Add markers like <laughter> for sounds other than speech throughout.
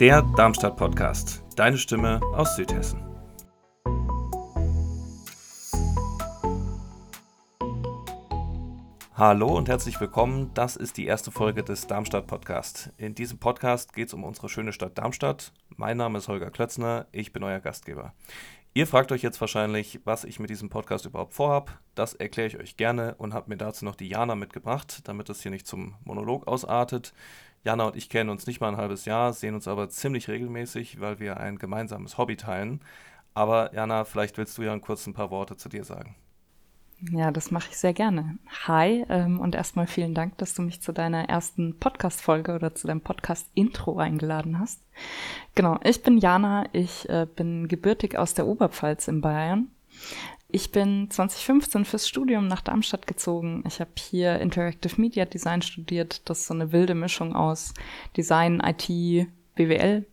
Der Darmstadt Podcast. Deine Stimme aus Südhessen. Hallo und herzlich willkommen. Das ist die erste Folge des Darmstadt Podcast. In diesem Podcast geht es um unsere schöne Stadt Darmstadt. Mein Name ist Holger Klötzner, ich bin euer Gastgeber. Ihr fragt euch jetzt wahrscheinlich, was ich mit diesem Podcast überhaupt vorhab. Das erkläre ich euch gerne und habe mir dazu noch die Jana mitgebracht, damit es hier nicht zum Monolog ausartet. Jana und ich kennen uns nicht mal ein halbes Jahr, sehen uns aber ziemlich regelmäßig, weil wir ein gemeinsames Hobby teilen. Aber Jana, vielleicht willst du ja kurz ein paar Worte zu dir sagen. Ja, das mache ich sehr gerne. Hi ähm, und erstmal vielen Dank, dass du mich zu deiner ersten Podcast-Folge oder zu deinem Podcast-Intro eingeladen hast. Genau, ich bin Jana, ich äh, bin gebürtig aus der Oberpfalz in Bayern. Ich bin 2015 fürs Studium nach Darmstadt gezogen. Ich habe hier Interactive Media Design studiert. Das ist so eine wilde Mischung aus Design, IT, BWL.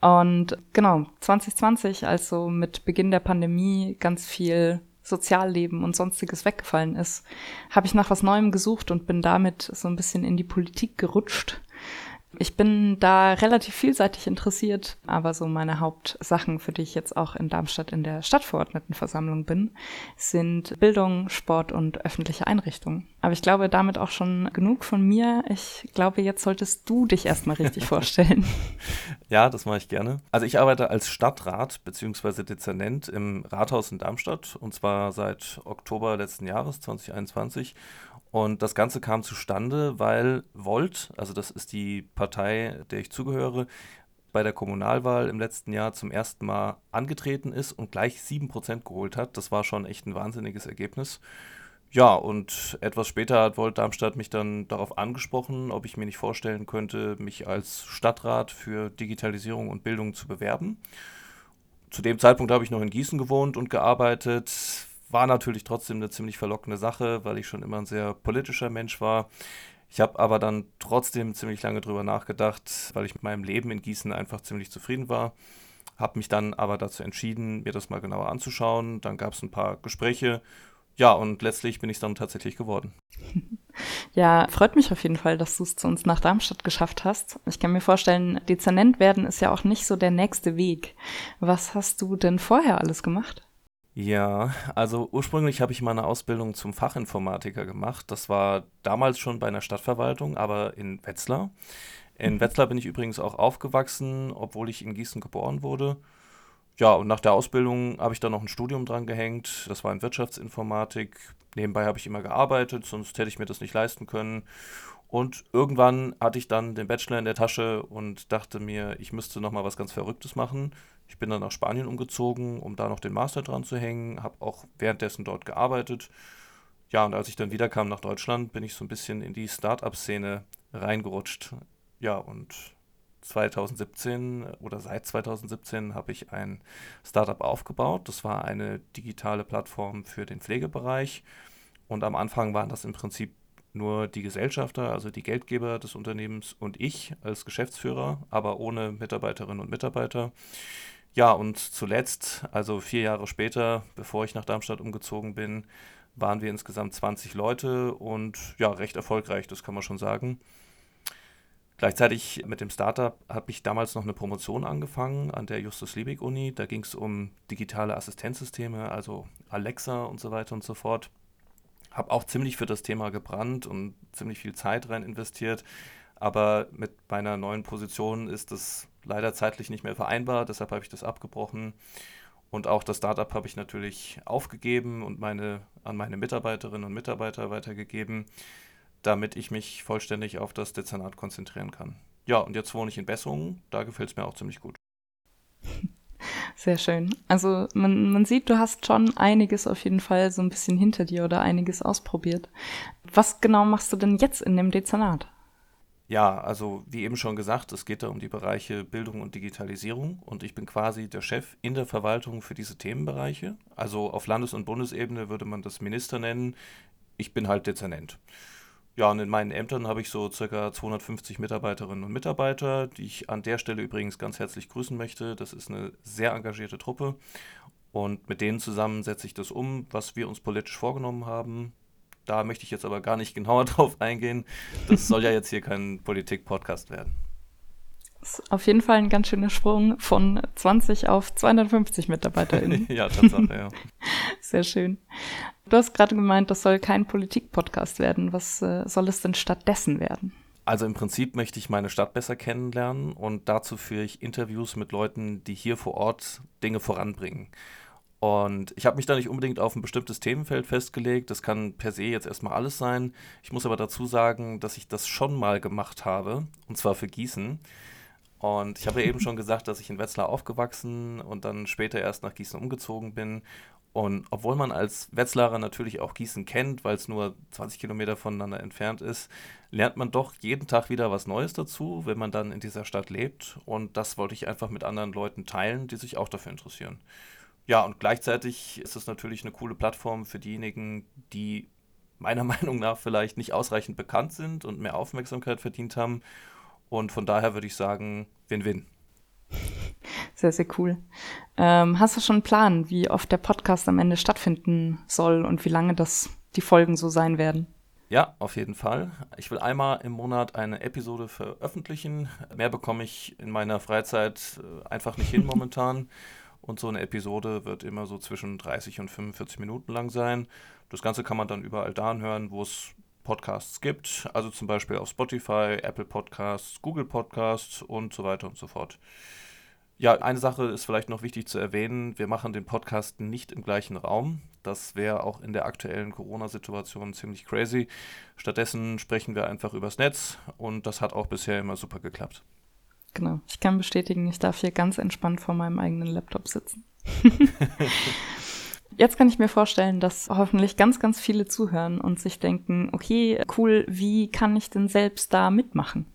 Und genau, 2020, also mit Beginn der Pandemie, ganz viel Sozialleben und sonstiges weggefallen ist, habe ich nach was Neuem gesucht und bin damit so ein bisschen in die Politik gerutscht ich bin da relativ vielseitig interessiert, aber so meine Hauptsachen, für die ich jetzt auch in Darmstadt in der Stadtverordnetenversammlung bin, sind Bildung, Sport und öffentliche Einrichtungen. Aber ich glaube damit auch schon genug von mir. Ich glaube, jetzt solltest du dich erstmal richtig <laughs> vorstellen. Ja, das mache ich gerne. Also ich arbeite als Stadtrat bzw. Dezernent im Rathaus in Darmstadt und zwar seit Oktober letzten Jahres 2021 und das Ganze kam zustande, weil Volt, also das ist die Partei, der ich zugehöre, bei der Kommunalwahl im letzten Jahr zum ersten Mal angetreten ist und gleich 7% geholt hat. Das war schon echt ein wahnsinniges Ergebnis. Ja, und etwas später hat Volt Darmstadt mich dann darauf angesprochen, ob ich mir nicht vorstellen könnte, mich als Stadtrat für Digitalisierung und Bildung zu bewerben. Zu dem Zeitpunkt habe ich noch in Gießen gewohnt und gearbeitet, war natürlich trotzdem eine ziemlich verlockende Sache, weil ich schon immer ein sehr politischer Mensch war. Ich habe aber dann trotzdem ziemlich lange drüber nachgedacht, weil ich mit meinem Leben in Gießen einfach ziemlich zufrieden war. Habe mich dann aber dazu entschieden, mir das mal genauer anzuschauen. Dann gab es ein paar Gespräche. Ja, und letztlich bin ich dann tatsächlich geworden. <laughs> Ja, freut mich auf jeden Fall, dass du es zu uns nach Darmstadt geschafft hast. Ich kann mir vorstellen, Dezernent werden ist ja auch nicht so der nächste Weg. Was hast du denn vorher alles gemacht? Ja, also ursprünglich habe ich meine Ausbildung zum Fachinformatiker gemacht. Das war damals schon bei einer Stadtverwaltung, aber in Wetzlar. In mhm. Wetzlar bin ich übrigens auch aufgewachsen, obwohl ich in Gießen geboren wurde. Ja, und nach der Ausbildung habe ich dann noch ein Studium dran gehängt. Das war in Wirtschaftsinformatik. Nebenbei habe ich immer gearbeitet, sonst hätte ich mir das nicht leisten können. Und irgendwann hatte ich dann den Bachelor in der Tasche und dachte mir, ich müsste noch mal was ganz Verrücktes machen. Ich bin dann nach Spanien umgezogen, um da noch den Master dran zu hängen, habe auch währenddessen dort gearbeitet. Ja, und als ich dann wiederkam nach Deutschland, bin ich so ein bisschen in die Start-up-Szene reingerutscht. Ja, und 2017 oder seit 2017 habe ich ein Startup aufgebaut. Das war eine digitale Plattform für den Pflegebereich. Und am Anfang waren das im Prinzip nur die Gesellschafter, also die Geldgeber des Unternehmens und ich als Geschäftsführer, aber ohne Mitarbeiterinnen und Mitarbeiter. Ja, und zuletzt, also vier Jahre später, bevor ich nach Darmstadt umgezogen bin, waren wir insgesamt 20 Leute und ja, recht erfolgreich, das kann man schon sagen. Gleichzeitig mit dem Startup habe ich damals noch eine Promotion angefangen an der Justus Liebig Uni. Da ging es um digitale Assistenzsysteme, also Alexa und so weiter und so fort habe auch ziemlich für das Thema gebrannt und ziemlich viel Zeit rein investiert. Aber mit meiner neuen Position ist das leider zeitlich nicht mehr vereinbar, deshalb habe ich das abgebrochen. Und auch das Startup habe ich natürlich aufgegeben und meine, an meine Mitarbeiterinnen und Mitarbeiter weitergegeben, damit ich mich vollständig auf das Dezernat konzentrieren kann. Ja, und jetzt wohne ich in Bessungen, da gefällt es mir auch ziemlich gut. <laughs> Sehr schön. Also man, man sieht, du hast schon einiges auf jeden Fall so ein bisschen hinter dir oder einiges ausprobiert. Was genau machst du denn jetzt in dem Dezernat? Ja, also wie eben schon gesagt, es geht da um die Bereiche Bildung und Digitalisierung und ich bin quasi der Chef in der Verwaltung für diese Themenbereiche. Also auf Landes- und Bundesebene würde man das Minister nennen. Ich bin halt Dezernent. Ja, und in meinen Ämtern habe ich so circa 250 Mitarbeiterinnen und Mitarbeiter, die ich an der Stelle übrigens ganz herzlich grüßen möchte. Das ist eine sehr engagierte Truppe. Und mit denen zusammen setze ich das um, was wir uns politisch vorgenommen haben. Da möchte ich jetzt aber gar nicht genauer <laughs> drauf eingehen. Das soll ja jetzt hier kein Politik-Podcast werden. Das ist auf jeden Fall ein ganz schöner Sprung von 20 auf 250 MitarbeiterInnen. <laughs> ja, Tatsache, ja. <laughs> Sehr schön. Du hast gerade gemeint, das soll kein Politik-Podcast werden. Was äh, soll es denn stattdessen werden? Also im Prinzip möchte ich meine Stadt besser kennenlernen und dazu führe ich Interviews mit Leuten, die hier vor Ort Dinge voranbringen. Und ich habe mich da nicht unbedingt auf ein bestimmtes Themenfeld festgelegt. Das kann per se jetzt erstmal alles sein. Ich muss aber dazu sagen, dass ich das schon mal gemacht habe, und zwar für Gießen. Und ich habe ja eben <laughs> schon gesagt, dass ich in Wetzlar aufgewachsen und dann später erst nach Gießen umgezogen bin. Und obwohl man als Wetzlarer natürlich auch Gießen kennt, weil es nur 20 Kilometer voneinander entfernt ist, lernt man doch jeden Tag wieder was Neues dazu, wenn man dann in dieser Stadt lebt. Und das wollte ich einfach mit anderen Leuten teilen, die sich auch dafür interessieren. Ja, und gleichzeitig ist es natürlich eine coole Plattform für diejenigen, die meiner <laughs> Meinung nach vielleicht nicht ausreichend bekannt sind und mehr Aufmerksamkeit verdient haben. Und von daher würde ich sagen, Win-Win. <laughs> Sehr, sehr cool. Ähm, hast du schon einen Plan, wie oft der Podcast am Ende stattfinden soll und wie lange das die Folgen so sein werden? Ja, auf jeden Fall. Ich will einmal im Monat eine Episode veröffentlichen. Mehr bekomme ich in meiner Freizeit äh, einfach nicht hin <laughs> momentan. Und so eine Episode wird immer so zwischen 30 und 45 Minuten lang sein. Das Ganze kann man dann überall da hören, wo es Podcasts gibt. Also zum Beispiel auf Spotify, Apple Podcasts, Google Podcasts und so weiter und so fort. Ja, eine Sache ist vielleicht noch wichtig zu erwähnen. Wir machen den Podcast nicht im gleichen Raum. Das wäre auch in der aktuellen Corona-Situation ziemlich crazy. Stattdessen sprechen wir einfach übers Netz und das hat auch bisher immer super geklappt. Genau. Ich kann bestätigen, ich darf hier ganz entspannt vor meinem eigenen Laptop sitzen. <laughs> Jetzt kann ich mir vorstellen, dass hoffentlich ganz, ganz viele zuhören und sich denken, okay, cool, wie kann ich denn selbst da mitmachen?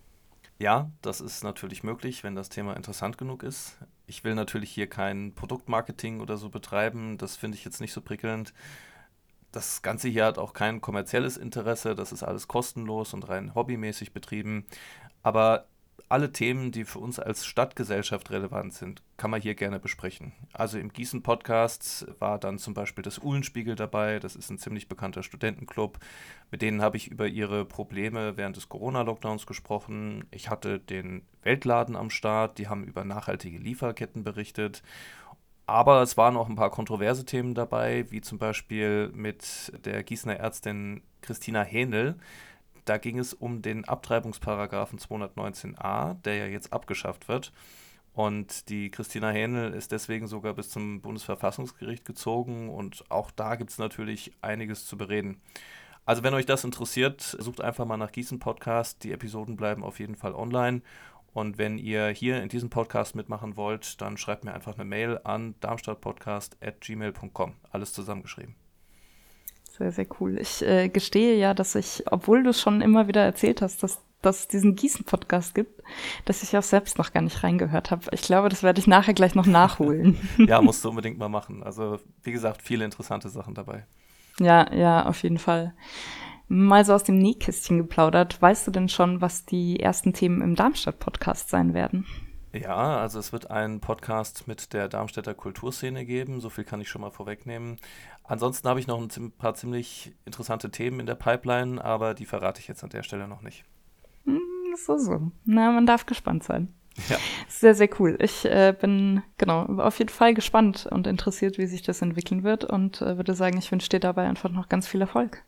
Ja, das ist natürlich möglich, wenn das Thema interessant genug ist. Ich will natürlich hier kein Produktmarketing oder so betreiben, das finde ich jetzt nicht so prickelnd. Das Ganze hier hat auch kein kommerzielles Interesse, das ist alles kostenlos und rein hobbymäßig betrieben. Aber alle Themen, die für uns als Stadtgesellschaft relevant sind, kann man hier gerne besprechen. Also im Gießen-Podcast war dann zum Beispiel das Uhlenspiegel dabei. Das ist ein ziemlich bekannter Studentenclub. Mit denen habe ich über ihre Probleme während des Corona-Lockdowns gesprochen. Ich hatte den Weltladen am Start. Die haben über nachhaltige Lieferketten berichtet. Aber es waren auch ein paar kontroverse Themen dabei, wie zum Beispiel mit der Gießener Ärztin Christina Hähnel da ging es um den Abtreibungsparagraphen 219a, der ja jetzt abgeschafft wird. Und die Christina Hähnel ist deswegen sogar bis zum Bundesverfassungsgericht gezogen und auch da gibt es natürlich einiges zu bereden. Also wenn euch das interessiert, sucht einfach mal nach Gießen Podcast. Die Episoden bleiben auf jeden Fall online. Und wenn ihr hier in diesem Podcast mitmachen wollt, dann schreibt mir einfach eine Mail an darmstadtpodcast.gmail.com. Alles zusammengeschrieben. Sehr, sehr cool. Ich äh, gestehe ja, dass ich, obwohl du schon immer wieder erzählt hast, dass, dass es diesen Gießen-Podcast gibt, dass ich auch selbst noch gar nicht reingehört habe. Ich glaube, das werde ich nachher gleich noch nachholen. <laughs> ja, musst du <laughs> unbedingt mal machen. Also, wie gesagt, viele interessante Sachen dabei. Ja, ja, auf jeden Fall. Mal so aus dem Nähkästchen geplaudert. Weißt du denn schon, was die ersten Themen im Darmstadt-Podcast sein werden? Ja, also es wird einen Podcast mit der Darmstädter Kulturszene geben, so viel kann ich schon mal vorwegnehmen. Ansonsten habe ich noch ein paar ziemlich interessante Themen in der Pipeline, aber die verrate ich jetzt an der Stelle noch nicht. Hm, so, so. Na, man darf gespannt sein. Ja. Sehr, sehr cool. Ich äh, bin genau auf jeden Fall gespannt und interessiert, wie sich das entwickeln wird und äh, würde sagen, ich wünsche dir dabei einfach noch ganz viel Erfolg.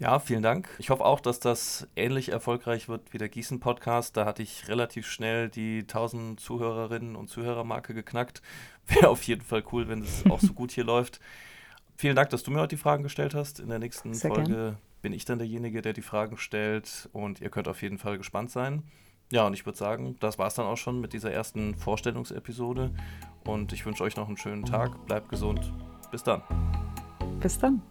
Ja, vielen Dank. Ich hoffe auch, dass das ähnlich erfolgreich wird wie der Gießen-Podcast. Da hatte ich relativ schnell die 1000 Zuhörerinnen und Zuhörermarke geknackt. <laughs> Wäre auf jeden Fall cool, wenn es <laughs> auch so gut hier läuft. Vielen Dank, dass du mir heute die Fragen gestellt hast. In der nächsten Sehr Folge gern. bin ich dann derjenige, der die Fragen stellt und ihr könnt auf jeden Fall gespannt sein. Ja, und ich würde sagen, das war es dann auch schon mit dieser ersten Vorstellungsepisode und ich wünsche euch noch einen schönen Tag. Bleibt gesund. Bis dann. Bis dann.